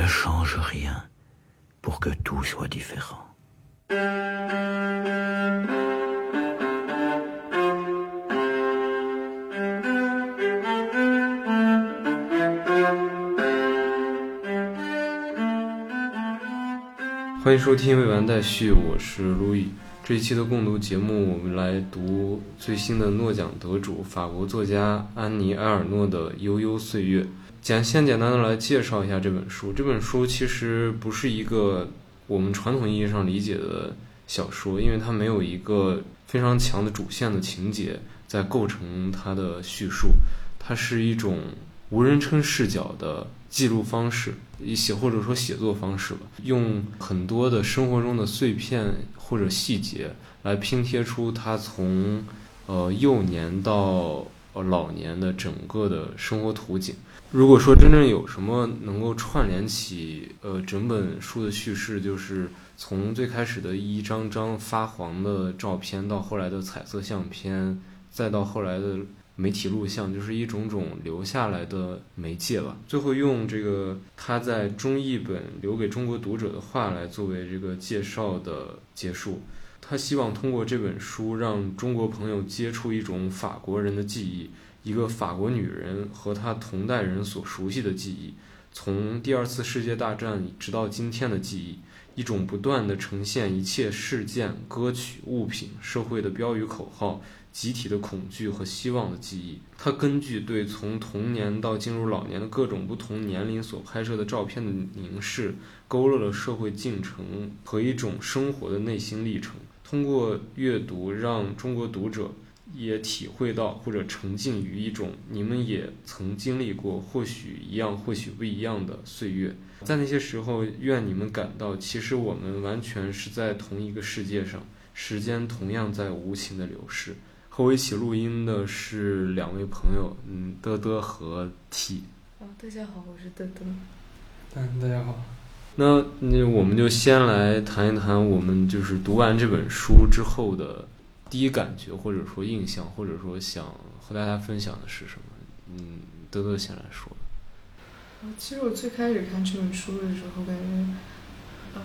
ne change rien pour que tout soit différent. 欢迎收听未完待续，我是路易。这一期的共读节目，我们来读最新的诺奖得主法国作家安妮埃尔诺的《悠悠岁月》。简先简单的来介绍一下这本书。这本书其实不是一个我们传统意义上理解的小说，因为它没有一个非常强的主线的情节在构成它的叙述，它是一种无人称视角的。记录方式，写或者说写作方式吧，用很多的生活中的碎片或者细节来拼贴出他从呃幼年到呃老年的整个的生活图景。如果说真正有什么能够串联起呃整本书的叙事，就是从最开始的一张张发黄的照片，到后来的彩色相片，再到后来的。媒体录像就是一种种留下来的媒介吧。最后用这个他在中译本留给中国读者的话来作为这个介绍的结束。他希望通过这本书让中国朋友接触一种法国人的记忆，一个法国女人和她同代人所熟悉的记忆，从第二次世界大战直到今天的记忆，一种不断的呈现一切事件、歌曲、物品、社会的标语口号。集体的恐惧和希望的记忆，他根据对从童年到进入老年的各种不同年龄所拍摄的照片的凝视，勾勒了社会进程和一种生活的内心历程。通过阅读，让中国读者也体会到或者沉浸于一种你们也曾经历过，或许一样，或许不一样的岁月。在那些时候，愿你们感到，其实我们完全是在同一个世界上，时间同样在无情的流逝。和我一起录音的是两位朋友，嗯，嘚嘚和 T。哦，大家好，我是嘚嘚。嗯，大家好。那那我们就先来谈一谈我们就是读完这本书之后的第一感觉，或者说印象，或者说想和大家分享的是什么？嗯，德德先来说。其实我最开始看这本书的时候，感觉，呃，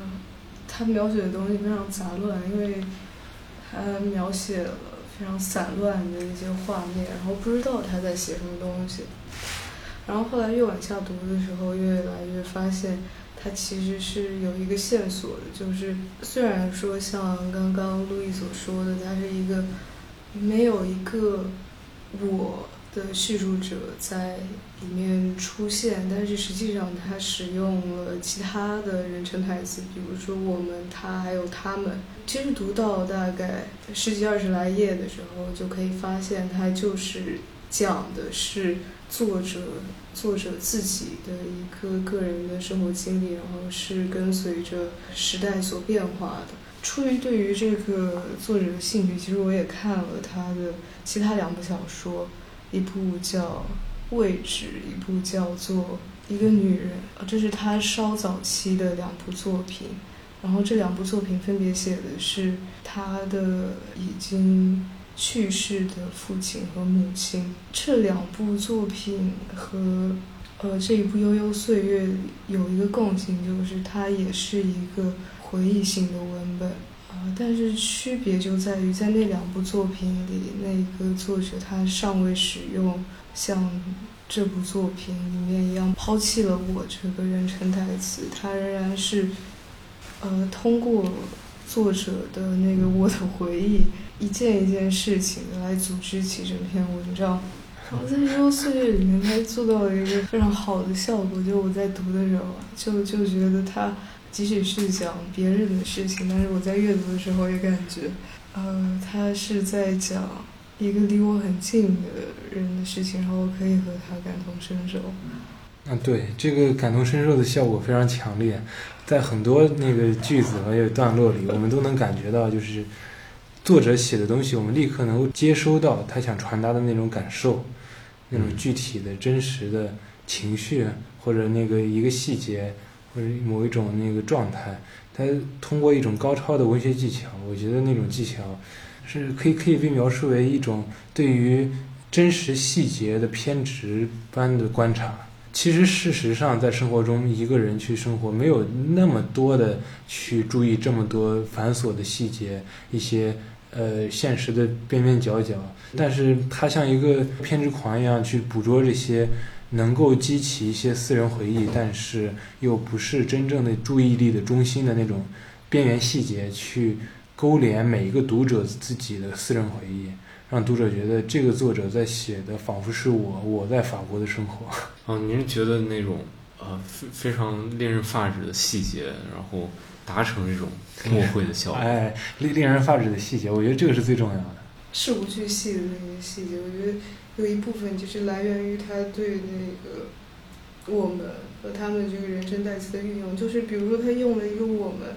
他描写的东西非常杂乱，因为他描写了。非常散乱的一些画面，然后不知道他在写什么东西。然后后来越往下读的时候，越来越发现，它其实是有一个线索的，就是虽然说像刚刚路易所说的，他是一个没有一个我。的叙述者在里面出现，但是实际上他使用了其他的人称台词，比如说我们、他还有他们。其实读到大概十几二十来页的时候，就可以发现他就是讲的是作者作者自己的一个个人的生活经历，然后是跟随着时代所变化的。出于对于这个作者的兴趣，其实我也看了他的其他两部小说。一部叫《位置》，一部叫做《一个女人》，这是他稍早期的两部作品。然后这两部作品分别写的是他的已经去世的父亲和母亲。这两部作品和呃这一部《悠悠岁月》有一个共性，就是它也是一个回忆性的文本啊。但是区别就在于，在那两部作品里，那个作者他尚未使用像这部作品里面一样抛弃了我这个人称台词，他仍然是呃通过作者的那个我的回忆，一件一件事情来组织起整篇文章。然后在《悠悠岁月》里面，他做到了一个非常好的效果，就我在读的时候，就就觉得他。即使是讲别人的事情，但是我在阅读的时候也感觉，呃，他是在讲一个离我很近的人的事情，然后我可以和他感同身受。啊，对，这个感同身受的效果非常强烈，在很多那个句子和段落里，我们都能感觉到，就是作者写的东西，我们立刻能够接收到他想传达的那种感受，那种具体的真实的情绪，或者那个一个细节。或者某一种那个状态，他通过一种高超的文学技巧，我觉得那种技巧是可以可以被描述为一种对于真实细节的偏执般的观察。其实事实上，在生活中一个人去生活，没有那么多的去注意这么多繁琐的细节，一些呃现实的边边角角。但是他像一个偏执狂一样去捕捉这些能够激起一些私人回忆，但是又不是真正的注意力的中心的那种边缘细节，去勾连每一个读者自己的私人回忆。让读者觉得这个作者在写的仿佛是我，我在法国的生活。嗯，您觉得那种呃非非常令人发指的细节，然后达成这种默会的效果？哎，令令人发指的细节，我觉得这个是最重要的。事无巨细的那些细节，我觉得有一部分就是来源于他对那个我们和他们这个人称代词的运用，就是比如说他用了一个我们，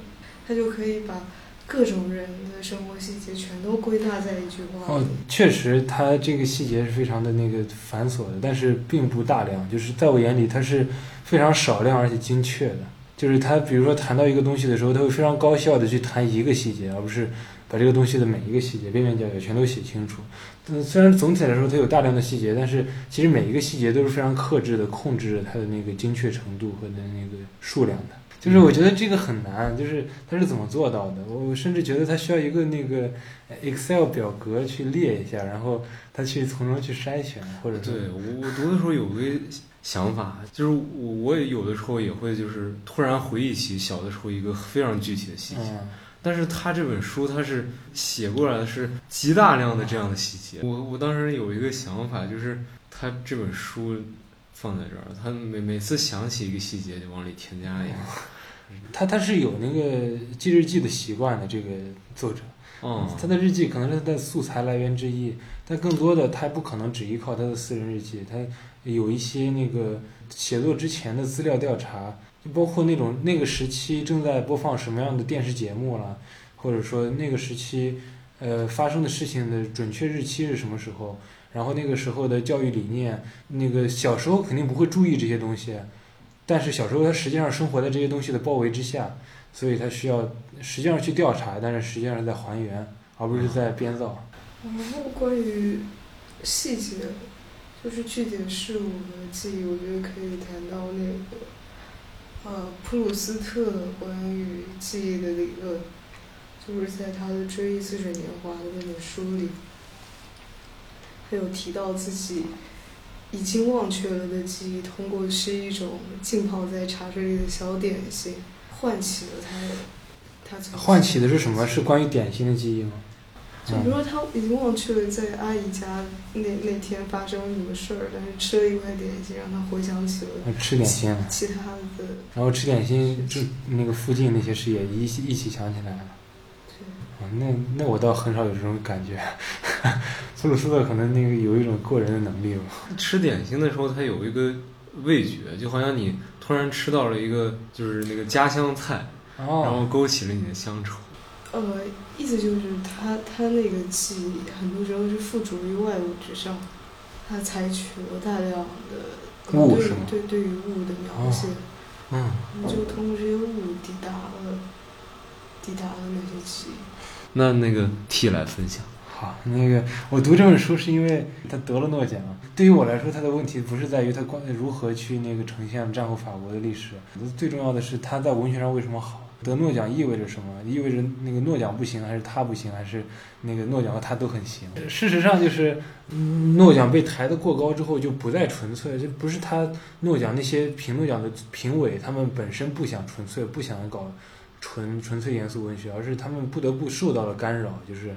他就可以把。各种人的生活细节全都归纳在一句话哦，确实，他这个细节是非常的那个繁琐的，但是并不大量。就是在我眼里，它是非常少量而且精确的。就是他，比如说谈到一个东西的时候，他会非常高效的去谈一个细节，而不是把这个东西的每一个细节边边角角全都写清楚。嗯，虽然总体来说它有大量的细节，但是其实每一个细节都是非常克制的，控制着它的那个精确程度和的那个数量的。就是我觉得这个很难，就是他是怎么做到的？我甚至觉得他需要一个那个 Excel 表格去列一下，然后他去从中去筛选，或者对我我读的时候有个想法，就是我我也有的时候也会就是突然回忆起小的时候一个非常具体的细节，但是他这本书他是写过来的是极大量的这样的细节，我我当时有一个想法，就是他这本书。放在这儿，他每每次想起一个细节就往里添加一个。他他是有那个记日记的习惯的，这个作者。嗯。他的日记可能是他的素材来源之一，但更多的他不可能只依靠他的私人日记，他有一些那个写作之前的资料调查，就包括那种那个时期正在播放什么样的电视节目了，或者说那个时期呃发生的事情的准确日期是什么时候。然后那个时候的教育理念，那个小时候肯定不会注意这些东西，但是小时候他实际上生活在这些东西的包围之下，所以他需要实际上去调查，但是实际上是在还原，而不是在编造。然后关于细节，就是具体的事物和记忆，我觉得可以谈到那个，呃，普鲁斯特关于记忆的理论，就是在他的《追忆似水年华》的那本书里。他有提到自己已经忘却了的记忆，通过是一种浸泡在茶水里的小点心，唤起了他的。他从唤起的是什么？是关于点心的记忆吗？就比如说，他已经忘却了在阿姨家那那天发生了什么事儿，但是吃了一块点心，让他回想起了吃点心其他的。然后吃点心，就那个附近那些事也一起一起想起来了。那那我倒很少有这种感觉，普鲁斯特可能那个有一种过人的能力吧。吃点心的时候，他有一个味觉，就好像你突然吃到了一个就是那个家乡菜，然后勾起了你的乡愁。呃，意思就是他他那个记忆很多时候是附着于外物之上，他采取了大量的物是吗？对对于物的描写，嗯，就通过这些物抵达了抵达了那些记忆。那那个 T 来分享。好，那个我读这本书是因为他得了诺奖。对于我来说，他的问题不是在于他关如何去那个呈现战后法国的历史，最重要的是他在文学上为什么好。得诺奖意味着什么？意味着那个诺奖不行，还是他不行，还是那个诺奖和他都很行？事实上，就是诺奖被抬得过高之后，就不再纯粹。就不是他诺奖那些评诺奖的评委，他们本身不想纯粹，不想搞。纯纯粹严肃文学，而是他们不得不受到了干扰，就是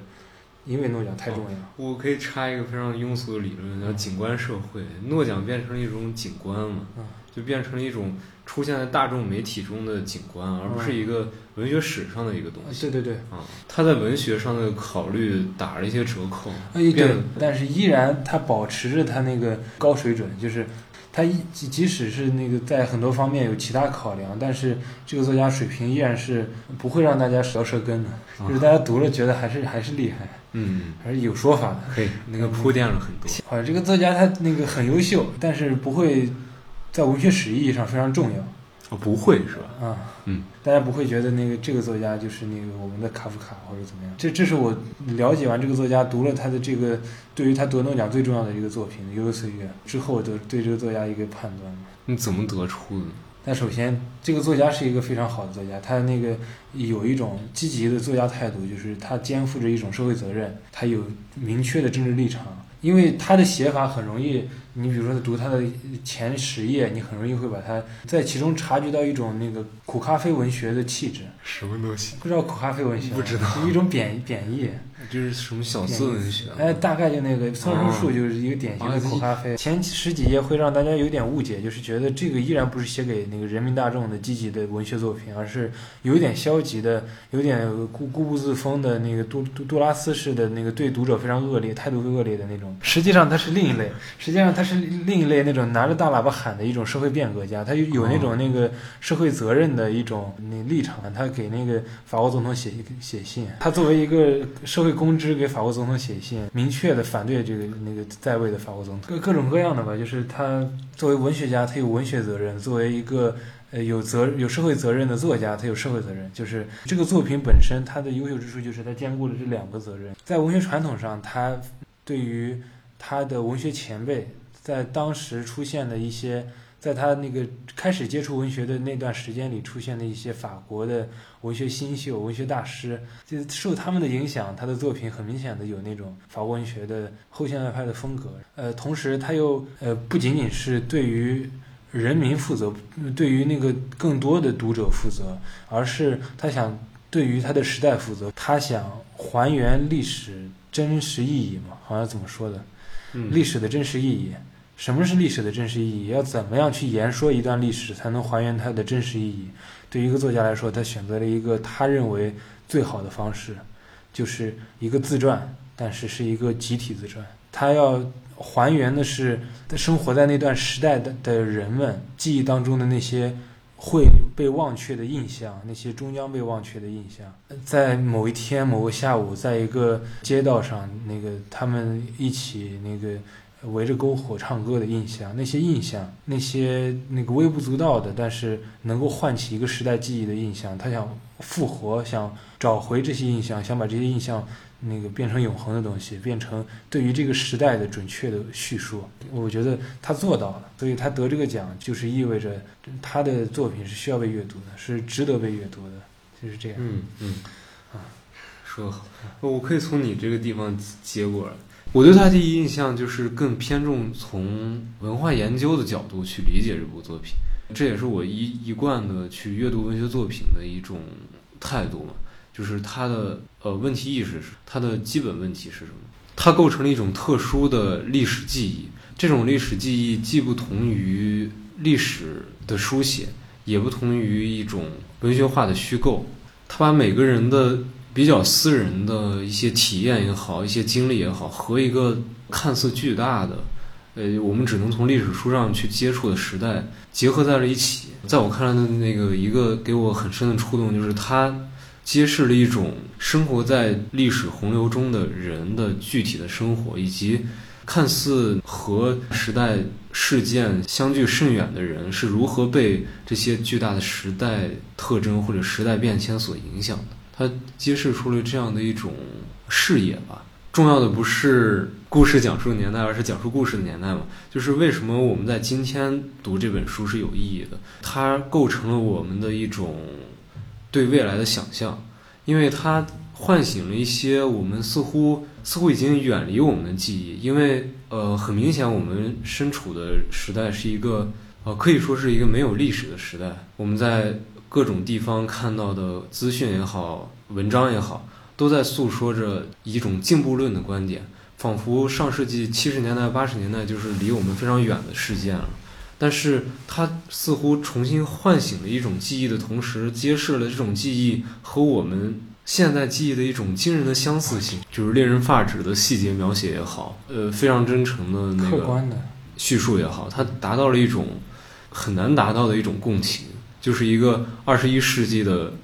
因为诺奖太重要。我可以插一个非常庸俗的理论，叫景观社会。诺奖变成了一种景观嘛，就变成了一种出现在大众媒体中的景观，而不是一个文学史上的一个东西。对对对，啊，他在文学上的考虑打了一些折扣。哎，对，但是依然他保持着他那个高水准，就是。他一即即使是那个在很多方面有其他考量，但是这个作家水平依然是不会让大家舌舌根的，就是大家读了觉得还是还是厉害，嗯，还是有说法的，可以那个铺垫了很多。好，这个作家他那个很优秀，但是不会在文学史意义上非常重要。不会是吧？啊，嗯，大家不会觉得那个这个作家就是那个我们的卡夫卡或者怎么样？这这是我了解完这个作家，读了他的这个对于他得诺奖最重要的一个作品《悠悠岁月》之后的对这个作家一个判断你怎么得出的？那首先，这个作家是一个非常好的作家，他那个有一种积极的作家态度，就是他肩负着一种社会责任，他有明确的政治立场。因为他的写法很容易，你比如说读他的前十页，你很容易会把它在其中察觉到一种那个苦咖啡文学的气质。什么东西？不知道苦咖啡文学吗？不知道是一种贬贬义。这是什么小色文学啊？哎，大概就那个松生树就是一个典型的苦咖啡。前十几页会让大家有点误解，就是觉得这个依然不是写给那个人民大众的积极的文学作品，而是有一点消极的，有点固固步自封的那个杜杜杜拉斯式的那个对读者非常恶劣、态度恶劣的那种。实际上他是另一类，实际上他是另一类那种拿着大喇叭喊的一种社会变革家，他有有那种那个社会责任的一种那立场。他给那个法国总统写写信，他作为一个社会公知给法国总统写信，明确的反对这个那个在位的法国总统，各各种各样的吧。就是他作为文学家，他有文学责任；作为一个呃有责有社会责任的作家，他有社会责任。就是这个作品本身，它的优秀之处就是它兼顾了这两个责任。在文学传统上，他对于他的文学前辈，在当时出现的一些。在他那个开始接触文学的那段时间里，出现了一些法国的文学新秀、文学大师，就受他们的影响，他的作品很明显的有那种法国文学的后现代派的风格。呃，同时他又呃不仅仅是对于人民负责，对于那个更多的读者负责，而是他想对于他的时代负责，他想还原历史真实意义嘛？好像怎么说的？历史的真实意义。什么是历史的真实意义？要怎么样去言说一段历史才能还原它的真实意义？对一个作家来说，他选择了一个他认为最好的方式，就是一个自传，但是是一个集体自传。他要还原的是生活在那段时代的的人们记忆当中的那些会被忘却的印象，那些终将被忘却的印象。在某一天某个下午，在一个街道上，那个他们一起那个。围着篝火唱歌的印象，那些印象，那些那个微不足道的，但是能够唤起一个时代记忆的印象，他想复活，想找回这些印象，想把这些印象那个变成永恒的东西，变成对于这个时代的准确的叙述。我觉得他做到了，所以他得这个奖，就是意味着他的作品是需要被阅读的，是值得被阅读的，就是这样。嗯嗯，啊，说得好，我可以从你这个地方接过来。我对他第一印象就是更偏重从文化研究的角度去理解这部作品，这也是我一一贯的去阅读文学作品的一种态度嘛。就是他的呃问题意识是他的基本问题是什么？它构成了一种特殊的历史记忆，这种历史记忆既不同于历史的书写，也不同于一种文学化的虚构，他把每个人的。比较私人的一些体验也好，一些经历也好，和一个看似巨大的，呃，我们只能从历史书上去接触的时代结合在了一起。在我看来的那个一个给我很深的触动，就是它揭示了一种生活在历史洪流中的人的具体的生活，以及看似和时代事件相距甚远的人是如何被这些巨大的时代特征或者时代变迁所影响的。它揭示出了这样的一种视野吧。重要的不是故事讲述的年代，而是讲述故事的年代嘛。就是为什么我们在今天读这本书是有意义的？它构成了我们的一种对未来的想象，因为它唤醒了一些我们似乎似乎已经远离我们的记忆。因为呃，很明显，我们身处的时代是一个呃，可以说是一个没有历史的时代。我们在。各种地方看到的资讯也好，文章也好，都在诉说着一种进步论的观点，仿佛上世纪七十年代、八十年代就是离我们非常远的事件了。但是它似乎重新唤醒了一种记忆的同时，揭示了这种记忆和我们现在记忆的一种惊人的相似性，就是令人发指的细节描写也好，呃，非常真诚的那个叙述也好，它达到了一种很难达到的一种共情。就是一个二十一世纪的，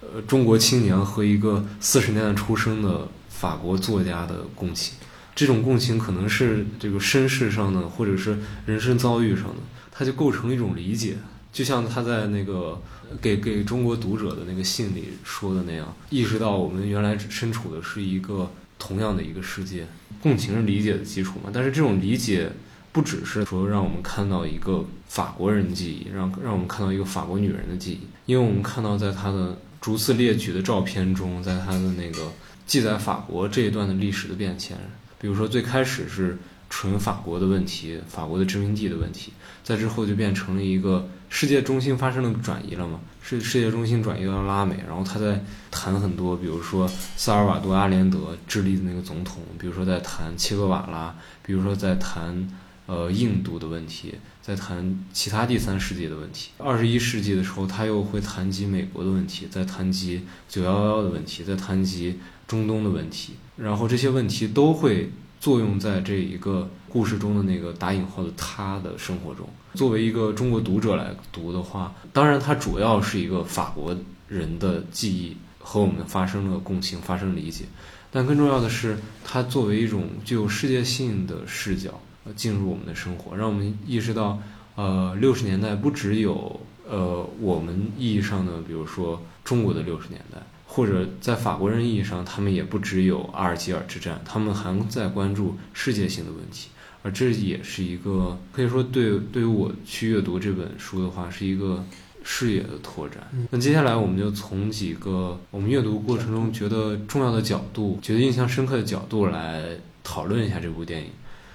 呃，中国青年和一个四十年代出生的法国作家的共情，这种共情可能是这个身世上的，或者是人生遭遇上的，它就构成一种理解。就像他在那个给给中国读者的那个信里说的那样，意识到我们原来身处的是一个同样的一个世界，共情是理解的基础嘛。但是这种理解不只是说让我们看到一个法国人记忆，让让我们看到一个法国女人的记忆，因为我们看到在她的逐次列举的照片中，在她的那个记载法国这一段的历史的变迁，比如说最开始是纯法国的问题，法国的殖民地的问题，在之后就变成了一个世界中心发生了转移了嘛，世世界中心转移到拉美，然后他在谈很多，比如说萨尔瓦多阿连德智利的那个总统，比如说在谈切格瓦拉，比如说在谈。呃，印度的问题，在谈其他第三世界的问题。二十一世纪的时候，他又会谈及美国的问题，在谈及九幺幺的问题，在谈及中东的问题。然后这些问题都会作用在这一个故事中的那个打引号的他的生活中。作为一个中国读者来读的话，当然它主要是一个法国人的记忆和我们发生了共情，发生理解。但更重要的是，它作为一种具有世界性的视角。呃，进入我们的生活，让我们意识到，呃，六十年代不只有呃我们意义上的，比如说中国的六十年代，或者在法国人意义上，他们也不只有阿尔及尔之战，他们还在关注世界性的问题，而这也是一个可以说对对于我去阅读这本书的话，是一个视野的拓展。那接下来我们就从几个我们阅读过程中觉得重要的角度，觉得印象深刻的角度来讨论一下这部电影。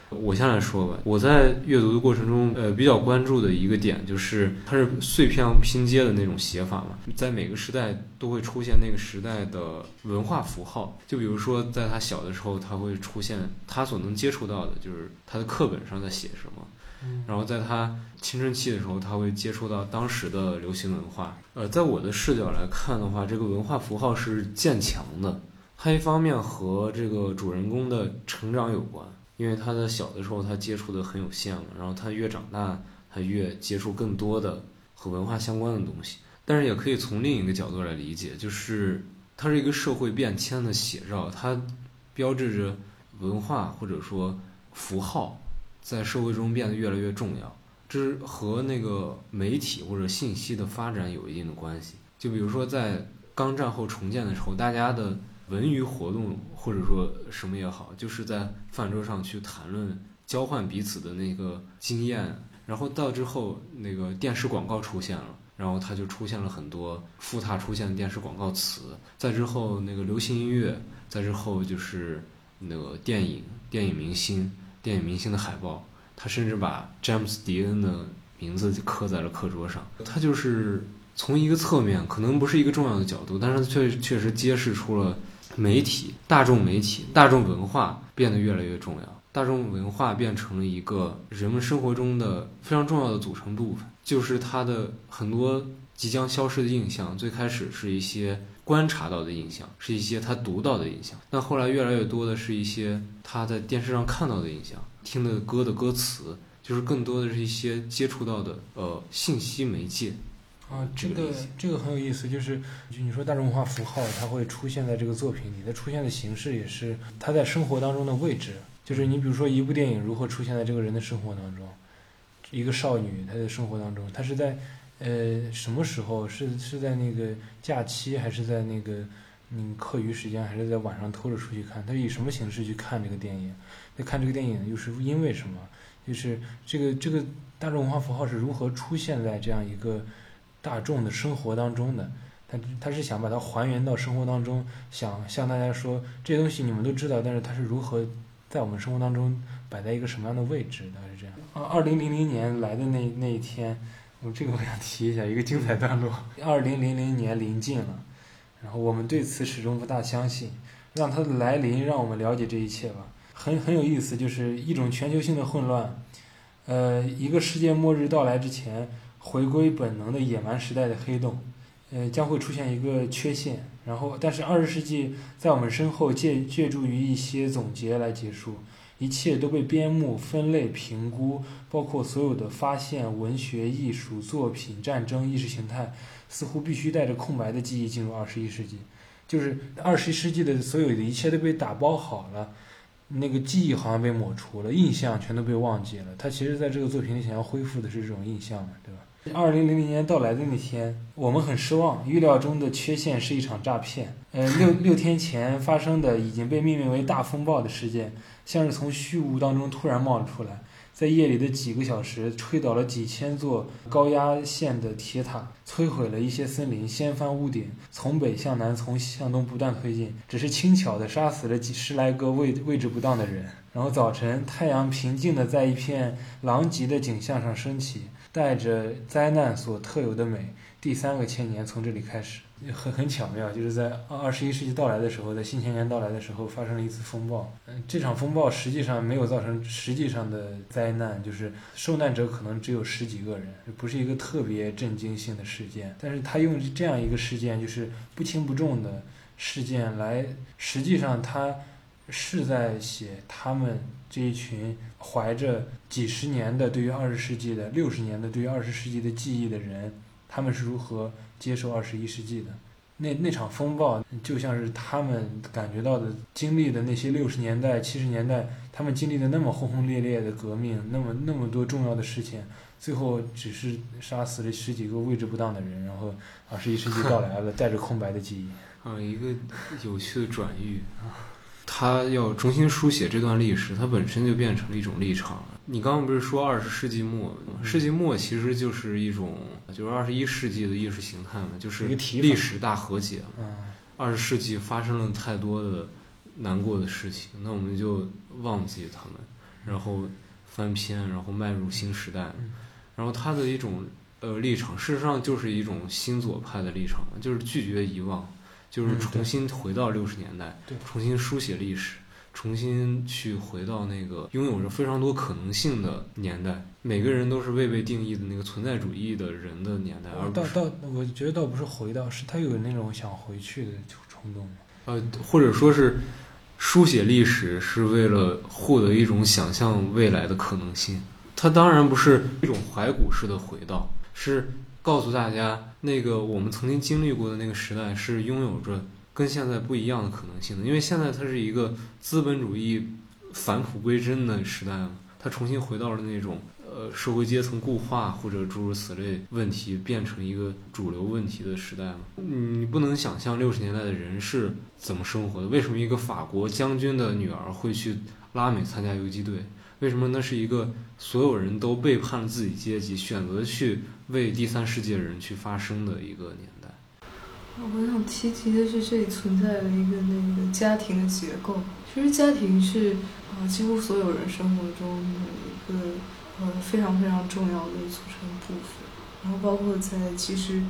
我先来说吧，我在阅读的过程中，呃，比较关注的一个点就是它是碎片拼接的那种写法嘛，在每个时代都会出现那个时代的文化符号，就比如说在他小的时候，他会出现他所能接触到的，就是他的课本上在写什么，然后在他青春期的时候，他会接触到当时的流行文化。呃，在我的视角来看的话，这个文化符号是渐强的，它一方面和这个主人公的成长有关。因为他在小的时候，他接触的很有限嘛，然后他越长大，他越接触更多的和文化相关的东西。但是也可以从另一个角度来理解，就是它是一个社会变迁的写照，它标志着文化或者说符号在社会中变得越来越重要。这是和那个媒体或者信息的发展有一定的关系。就比如说在刚战后重建的时候，大家的。文娱活动或者说什么也好，就是在饭桌上去谈论、交换彼此的那个经验，然后到之后那个电视广告出现了，然后它就出现了很多复沓出现的电视广告词。再之后那个流行音乐，再之后就是那个电影、电影明星、电影明星的海报，他甚至把詹姆斯·迪恩的名字刻在了课桌上。他就是从一个侧面，可能不是一个重要的角度，但是确确实揭示出了。媒体、大众媒体、大众文化变得越来越重要，大众文化变成了一个人们生活中的非常重要的组成部分。就是它的很多即将消失的印象，最开始是一些观察到的印象，是一些他读到的印象，但后来越来越多的是一些他在电视上看到的印象，听的歌的歌词，就是更多的是一些接触到的呃信息媒介。啊，这个这个很有意思，就是就你说大众文化符号，它会出现在这个作品里，它出现的形式也是它在生活当中的位置。就是你比如说一部电影如何出现在这个人的生活当中，一个少女她的生活当中，她是在呃什么时候？是是在那个假期，还是在那个嗯课余时间，还是在晚上偷着出去看？她以什么形式去看这个电影？在看这个电影又是因为什么？就是这个这个大众文化符号是如何出现在这样一个？大众的生活当中的，他他是想把它还原到生活当中，想向大家说这些东西你们都知道，但是它是如何在我们生活当中摆在一个什么样的位置的？是这样。啊，二零零零年来的那那一天，我这个我想提一下一个精彩段落。二零零零年临近了，然后我们对此始终不大相信，让它的来临让我们了解这一切吧。很很有意思，就是一种全球性的混乱，呃，一个世界末日到来之前。回归本能的野蛮时代的黑洞，呃，将会出现一个缺陷。然后，但是二十世纪在我们身后借借助于一些总结来结束，一切都被编目、分类、评估，包括所有的发现、文学、艺术作品、战争、意识形态，似乎必须带着空白的记忆进入二十一世纪。就是二十一世纪的所有的一切都被打包好了，那个记忆好像被抹除了，印象全都被忘记了。他其实在这个作品里想要恢复的是这种印象嘛，对吧？二零零零年到来的那天，我们很失望。预料中的缺陷是一场诈骗。呃，六 六天前发生的已经被命名为大风暴的事件，像是从虚无当中突然冒了出来。在夜里的几个小时，吹倒了几千座高压线的铁塔，摧毁了一些森林，掀翻屋顶，从北向南，从西向东不断推进，只是轻巧地杀死了几十来个位位置不当的人。然后早晨，太阳平静地在一片狼藉的景象上升起，带着灾难所特有的美。第三个千年从这里开始，很很巧妙，就是在二十一世纪到来的时候，在新千年到来的时候发生了一次风暴。嗯，这场风暴实际上没有造成实际上的灾难，就是受难者可能只有十几个人，不是一个特别震惊性的事件。但是他用这样一个事件，就是不轻不重的事件来，实际上他是在写他们这一群怀着几十年的对于二十世纪的、六十年的对于二十世纪的记忆的人。他们是如何接受二十一世纪的？那那场风暴就像是他们感觉到的、经历的那些六十年代、七十年代，他们经历的那么轰轰烈烈的革命，那么那么多重要的事情，最后只是杀死了十几个位置不当的人，然后二十一世纪到来了，带着空白的记忆。啊，一个有趣的转喻。他要重新书写这段历史，它本身就变成了一种立场。你刚刚不是说二十世纪末？世纪末其实就是一种，就是二十一世纪的意识形态嘛，就是历史大和解。二十世纪发生了太多的难过的事情，那我们就忘记他们，然后翻篇，然后迈入新时代。然后他的一种呃立场，事实上就是一种新左派的立场，就是拒绝遗忘。就是重新回到六十年代，重新书写历史，重新去回到那个拥有着非常多可能性的年代。每个人都是未被定义的那个存在主义的人的年代，而倒倒，我觉得倒不是回到，是他有那种想回去的冲动。呃，或者说是书写历史是为了获得一种想象未来的可能性。他当然不是一种怀古式的回到，是。告诉大家，那个我们曾经经历过的那个时代是拥有着跟现在不一样的可能性的，因为现在它是一个资本主义返璞归真的时代嘛，它重新回到了那种呃社会阶层固化或者诸如此类问题变成一个主流问题的时代嘛。你不能想象六十年代的人是怎么生活的？为什么一个法国将军的女儿会去拉美参加游击队？为什么那是一个所有人都背叛了自己阶级，选择去为第三世界人去发声的一个年代？我想提及的是，这里存在了一个那个家庭的结构。其实家庭是啊，几乎所有人生活中的一个呃非常非常重要的组成部分。然后包括在其实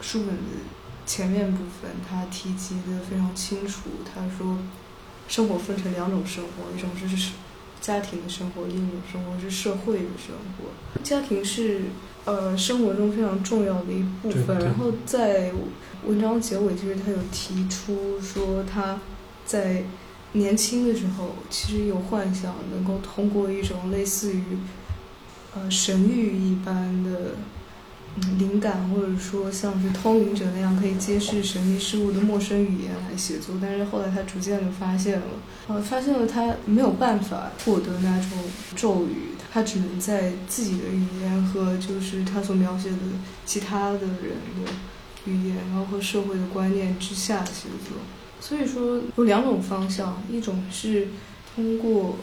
书本的前面部分，他提及的非常清楚。他说，生活分成两种生活，一种是。家庭的生活，另一种生活是社会的生活。家庭是呃生活中非常重要的一部分。然后在文章结尾，其实他有提出说他在年轻的时候，其实有幻想能够通过一种类似于呃神谕一般的。灵感，或者说像是通灵者那样可以揭示神秘事物的陌生语言来写作，但是后来他逐渐的发现了，呃，发现了他没有办法获得那种咒语，他只能在自己的语言和就是他所描写的其他的人的语言，然后和社会的观念之下写作。所以说有两种方向，一种是通过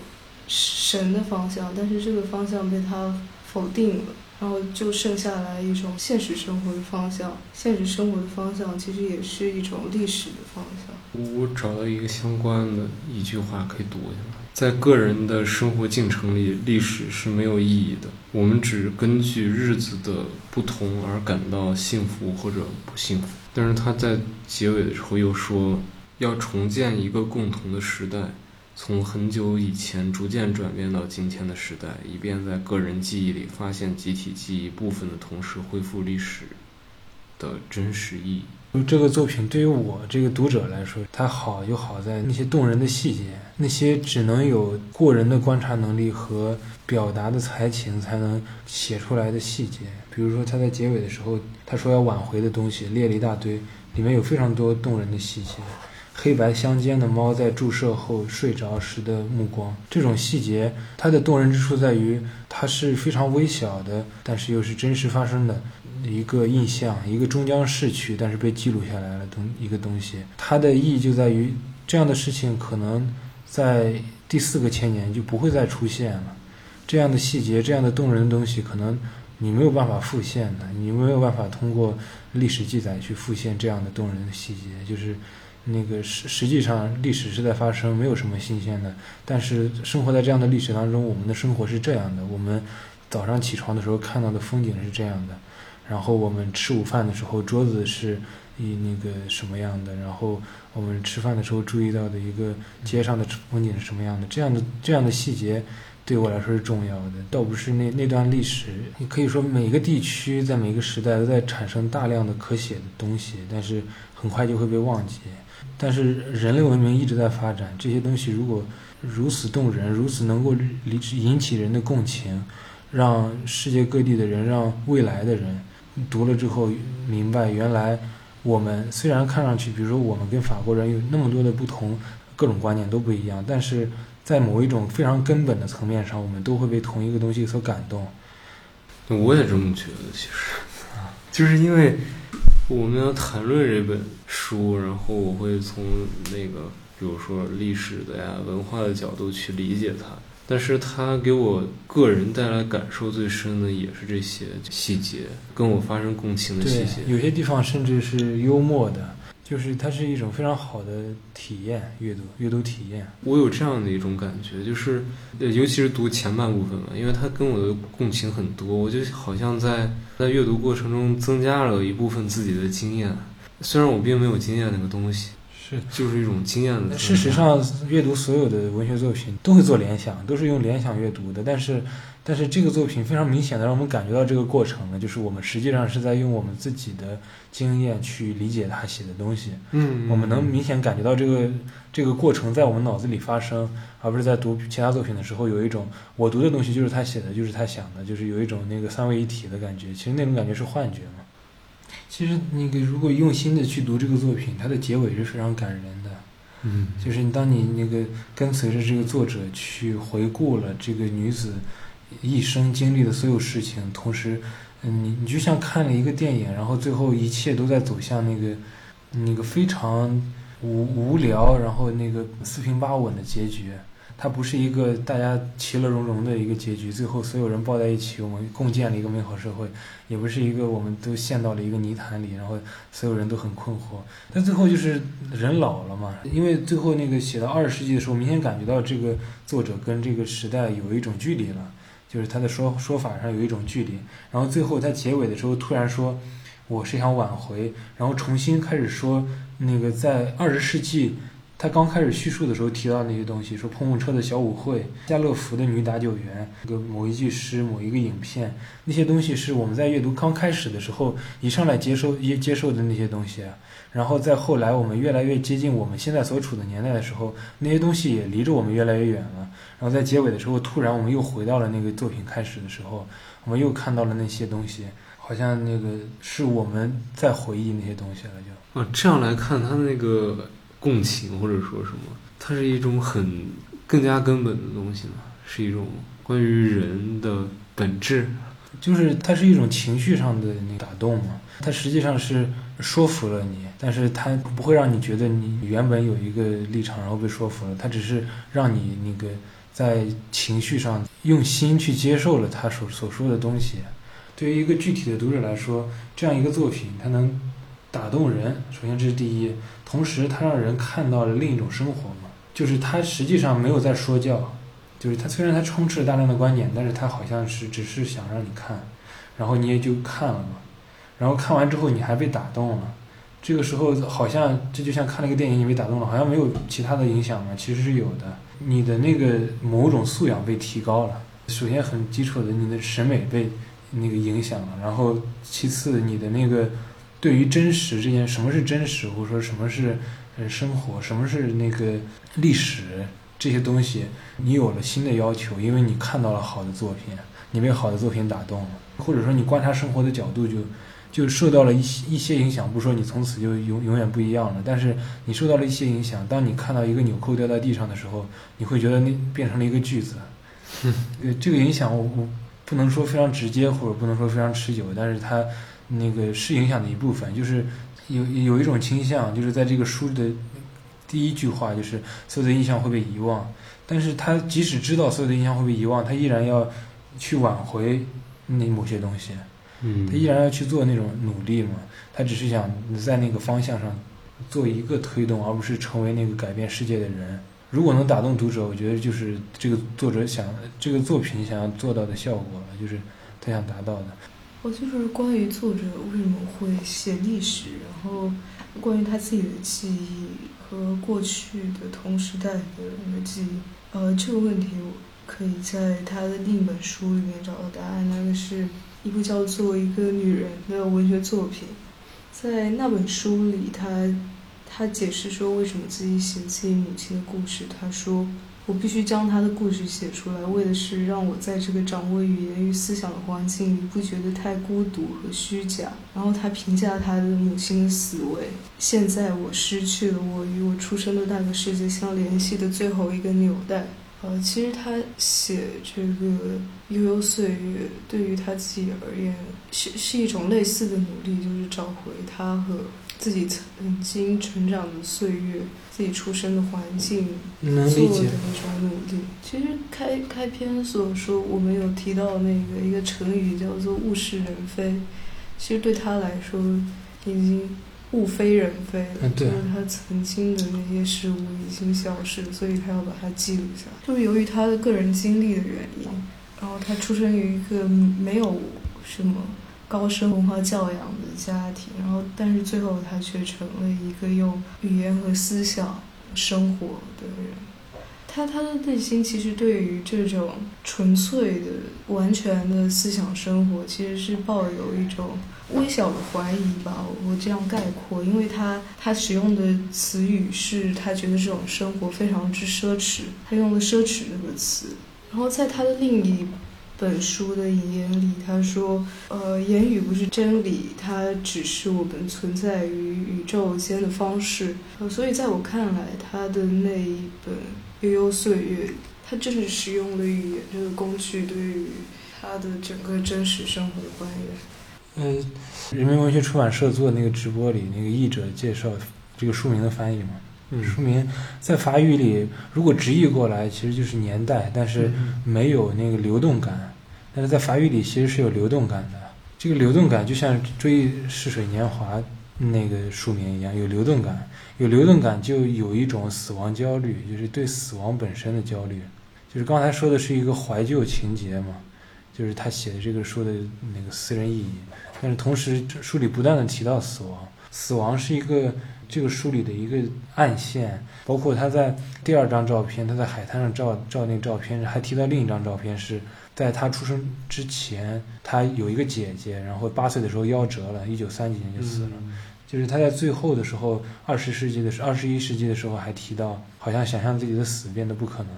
神的方向，但是这个方向被他否定了。然后就剩下来一种现实生活的方向，现实生活的方向其实也是一种历史的方向。我找到一个相关的一句话可以读一下：在个人的生活进程里，历史是没有意义的。我们只根据日子的不同而感到幸福或者不幸福。但是他在结尾的时候又说，要重建一个共同的时代。从很久以前逐渐转变到今天的时代，以便在个人记忆里发现集体记忆部分的同时，恢复历史的真实意义。这个作品对于我这个读者来说，它好就好在那些动人的细节，那些只能有过人的观察能力和表达的才情才能写出来的细节。比如说他在结尾的时候，他说要挽回的东西列了一大堆，里面有非常多动人的细节。黑白相间的猫在注射后睡着时的目光，这种细节它的动人之处在于，它是非常微小的，但是又是真实发生的一个印象，一个终将逝去但是被记录下来了东一个东西。它的意义就在于，这样的事情可能在第四个千年就不会再出现了。这样的细节、这样的动人的东西，可能你没有办法复现的，你没有办法通过历史记载去复现这样的动人的细节。就是那个实实际上历史是在发生，没有什么新鲜的。但是生活在这样的历史当中，我们的生活是这样的：我们早上起床的时候看到的风景是这样的，然后我们吃午饭的时候桌子是以那个什么样的，然后我们吃饭的时候注意到的一个街上的风景是什么样的，这样的这样的细节。对我来说是重要的，倒不是那那段历史。你可以说每个地区在每个时代都在产生大量的可写的东西，但是很快就会被忘记。但是人类文明一直在发展，这些东西如果如此动人，如此能够引起人的共情，让世界各地的人，让未来的人读了之后明白，原来我们虽然看上去，比如说我们跟法国人有那么多的不同，各种观念都不一样，但是。在某一种非常根本的层面上，我们都会被同一个东西所感动。我也这么觉得，其实，就是因为我们要谈论这本书，然后我会从那个，比如说历史的呀、文化的角度去理解它。但是它给我个人带来感受最深的，也是这些细节，跟我发生共情的细节。有些地方甚至是幽默的。就是它是一种非常好的体验，阅读阅读体验。我有这样的一种感觉，就是尤其是读前半部分嘛，因为它跟我的共情很多，我就好像在在阅读过程中增加了一部分自己的经验，虽然我并没有经验那个东西，是就是一种经验的。事实上，阅读所有的文学作品都会做联想，都是用联想阅读的，但是。但是这个作品非常明显的让我们感觉到这个过程呢，就是我们实际上是在用我们自己的经验去理解他写的东西。嗯，我们能明显感觉到这个这个过程在我们脑子里发生，而不是在读其他作品的时候有一种我读的东西就是他写的，就是他想的，就是有一种那个三位一体的感觉。其实那种感觉是幻觉嘛。其实那个如果用心的去读这个作品，它的结尾是非常感人的。嗯，就是当你那个跟随着这个作者去回顾了这个女子。一生经历的所有事情，同时，嗯，你你就像看了一个电影，然后最后一切都在走向那个那个非常无无聊，然后那个四平八稳的结局。它不是一个大家其乐融融的一个结局，最后所有人抱在一起，我们共建了一个美好社会；也不是一个我们都陷到了一个泥潭里，然后所有人都很困惑。但最后就是人老了嘛，因为最后那个写到二十世纪的时候，明显感觉到这个作者跟这个时代有一种距离了。就是他的说说法上有一种距离，然后最后他结尾的时候突然说，我是想挽回，然后重新开始说那个在二十世纪，他刚开始叙述的时候提到那些东西，说碰碰车的小舞会，家乐福的女打酒员，那个某一句诗，某一个影片，那些东西是我们在阅读刚开始的时候一上来接受一接受的那些东西，然后再后来我们越来越接近我们现在所处的年代的时候，那些东西也离着我们越来越远了。然后在结尾的时候，突然我们又回到了那个作品开始的时候，我们又看到了那些东西，好像那个是我们在回忆那些东西了，就。啊，这样来看，他那个共情或者说什么，它是一种很更加根本的东西嘛，是一种关于人的本质，就是它是一种情绪上的那打动嘛，它实际上是说服了你。但是他不会让你觉得你原本有一个立场，然后被说服了。他只是让你那个在情绪上用心去接受了他所所说的东西。对于一个具体的读者来说，这样一个作品，它能打动人。首先这是第一，同时它让人看到了另一种生活嘛，就是它实际上没有在说教，就是它虽然它充斥了大量的观点，但是它好像是只是想让你看，然后你也就看了嘛，然后看完之后你还被打动了。这个时候好像这就像看了一个电影，你被打动了，好像没有其他的影响吗？其实是有的，你的那个某种素养被提高了。首先很基础的，你的审美被那个影响了，然后其次你的那个对于真实这件什么是真实，或者说什么是呃生活，什么是那个历史这些东西，你有了新的要求，因为你看到了好的作品，你被好的作品打动了，或者说你观察生活的角度就。就受到了一些一些影响，不说你从此就永永远不一样了，但是你受到了一些影响。当你看到一个纽扣掉在地上的时候，你会觉得那变成了一个句子。呃，这个影响我我不能说非常直接，或者不能说非常持久，但是它那个是影响的一部分。就是有有一种倾向，就是在这个书的第一句话就是所有的印象会被遗忘，但是他即使知道所有的印象会被遗忘，他依然要去挽回那某些东西，嗯他依然要去做那种努力嘛。他只是想在那个方向上做一个推动，而不是成为那个改变世界的人。如果能打动读者，我觉得就是这个作者想这个作品想要做到的效果了，就是他想达到的。我就是关于作者为什么会写历史，然后关于他自己的记忆和过去的同时代的那个记忆，呃，这个问题我可以在他的另一本书里面找到答案。那个是一部叫做《一个女人》的文学作品，在那本书里，他他解释说为什么自己写自己母亲的故事。他说。我必须将她的故事写出来，为的是让我在这个掌握语言与思想的环境里不觉得太孤独和虚假。然后他评价他的母亲的死为：现在我失去了我与我出生的那个世界相联系的最后一个纽带。呃，其实他写这个悠悠岁月，对于他自己而言是是一种类似的努力，就是找回他和自己曾经成长的岁月。自己出生的环境能做的。一种努力。其实开开篇所说，我们有提到那个一个成语叫做物是人非，其实对他来说已经物非人非了，嗯对就是他曾经的那些事物已经消失，所以他要把它记录下来。就是由于他的个人经历的原因，然后他出生于一个没有什么。高深文化教养的家庭，然后但是最后他却成了一个用语言和思想生活的人。他他的内心其实对于这种纯粹的、完全的思想生活，其实是抱有一种微小的怀疑吧。我这样概括，因为他他使用的词语是他觉得这种生活非常之奢侈，他用了“奢侈”这个词。然后在他的另一本书的引言里，他说：“呃，言语不是真理，它只是我们存在于宇宙间的方式。呃，所以在我看来，他的那一本《悠悠岁月》，它正是使用了语言这个工具，对于他的整个真实生活的还原。呃，人民文学出版社做的那个直播里，那个译者介绍这个书名的翻译嘛，嗯书名在法语里如果直译过来，其实就是年代，但是没有那个流动感。但是在法语里其实是有流动感的。这个流动感就像《追忆似水年华》那个书名一样，有流动感。有流动感就有一种死亡焦虑，就是对死亡本身的焦虑。就是刚才说的是一个怀旧情节嘛，就是他写的这个书的那个私人意义。但是同时，书里不断的提到死亡，死亡是一个这个书里的一个暗线。包括他在第二张照片，他在海滩上照照那照片，还提到另一张照片是在他出生之前，他有一个姐姐，然后八岁的时候夭折了，一九三几年就死了。就是他在最后的时候，二十世纪的时，二十一世纪的时候还提到，好像想象自己的死变得不可能。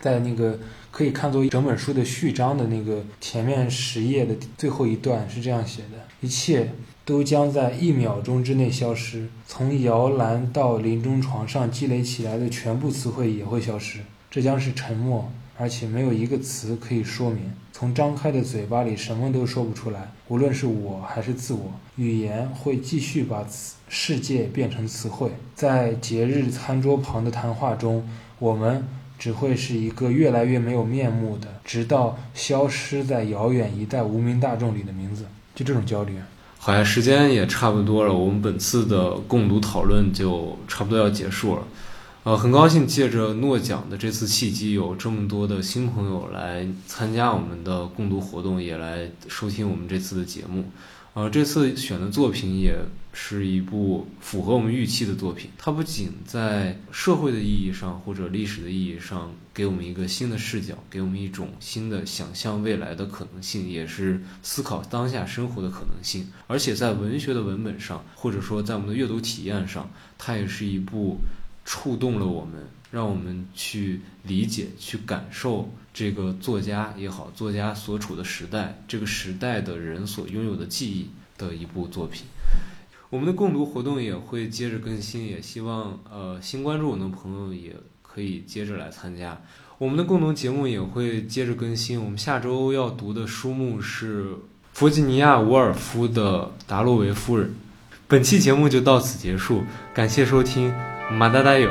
在那个可以看作整本书的序章的那个前面十页的最后一段是这样写的：一切都将在一秒钟之内消失，从摇篮到临终床上积累起来的全部词汇也会消失，这将是沉默，而且没有一个词可以说明。从张开的嘴巴里什么都说不出来，无论是我还是自我，语言会继续把世界变成词汇。在节日餐桌旁的谈话中，我们只会是一个越来越没有面目的，直到消失在遥远一代无名大众里的名字。就这种焦虑。好像时间也差不多了，我们本次的共读讨论就差不多要结束了。呃，很高兴借着诺奖的这次契机，有这么多的新朋友来参加我们的共读活动，也来收听我们这次的节目。呃，这次选的作品也是一部符合我们预期的作品。它不仅在社会的意义上或者历史的意义上给我们一个新的视角，给我们一种新的想象未来的可能性，也是思考当下生活的可能性。而且在文学的文本上，或者说在我们的阅读体验上，它也是一部触动了我们，让我们去理解、去感受这个作家也好，作家所处的时代，这个时代的人所拥有的记忆的一部作品。我们的共读活动也会接着更新，也希望呃新关注我的朋友也可以接着来参加。我们的共同节目也会接着更新。我们下周要读的书目是弗吉尼亚·伍尔夫的《达洛维夫人》。本期节目就到此结束，感谢收听，马达达有。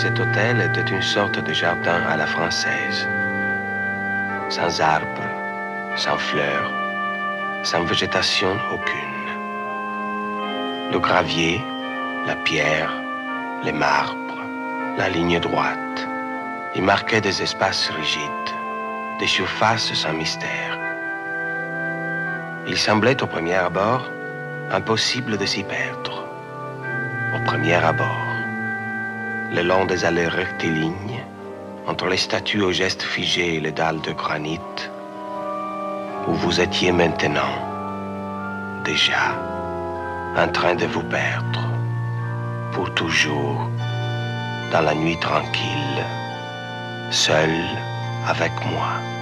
cet hôtel était une sorte de jardin à la française, sans arbres, sans fleurs, sans végétation aucune. Le gravier, la pierre, les marbres, la ligne droite, y marquaient des espaces rigides, des surfaces sans mystère. Il semblait au premier abord impossible de s'y perdre. Au premier abord le long des allées rectilignes, entre les statues aux gestes figés et les dalles de granit, où vous étiez maintenant, déjà, en train de vous perdre, pour toujours, dans la nuit tranquille, seul avec moi.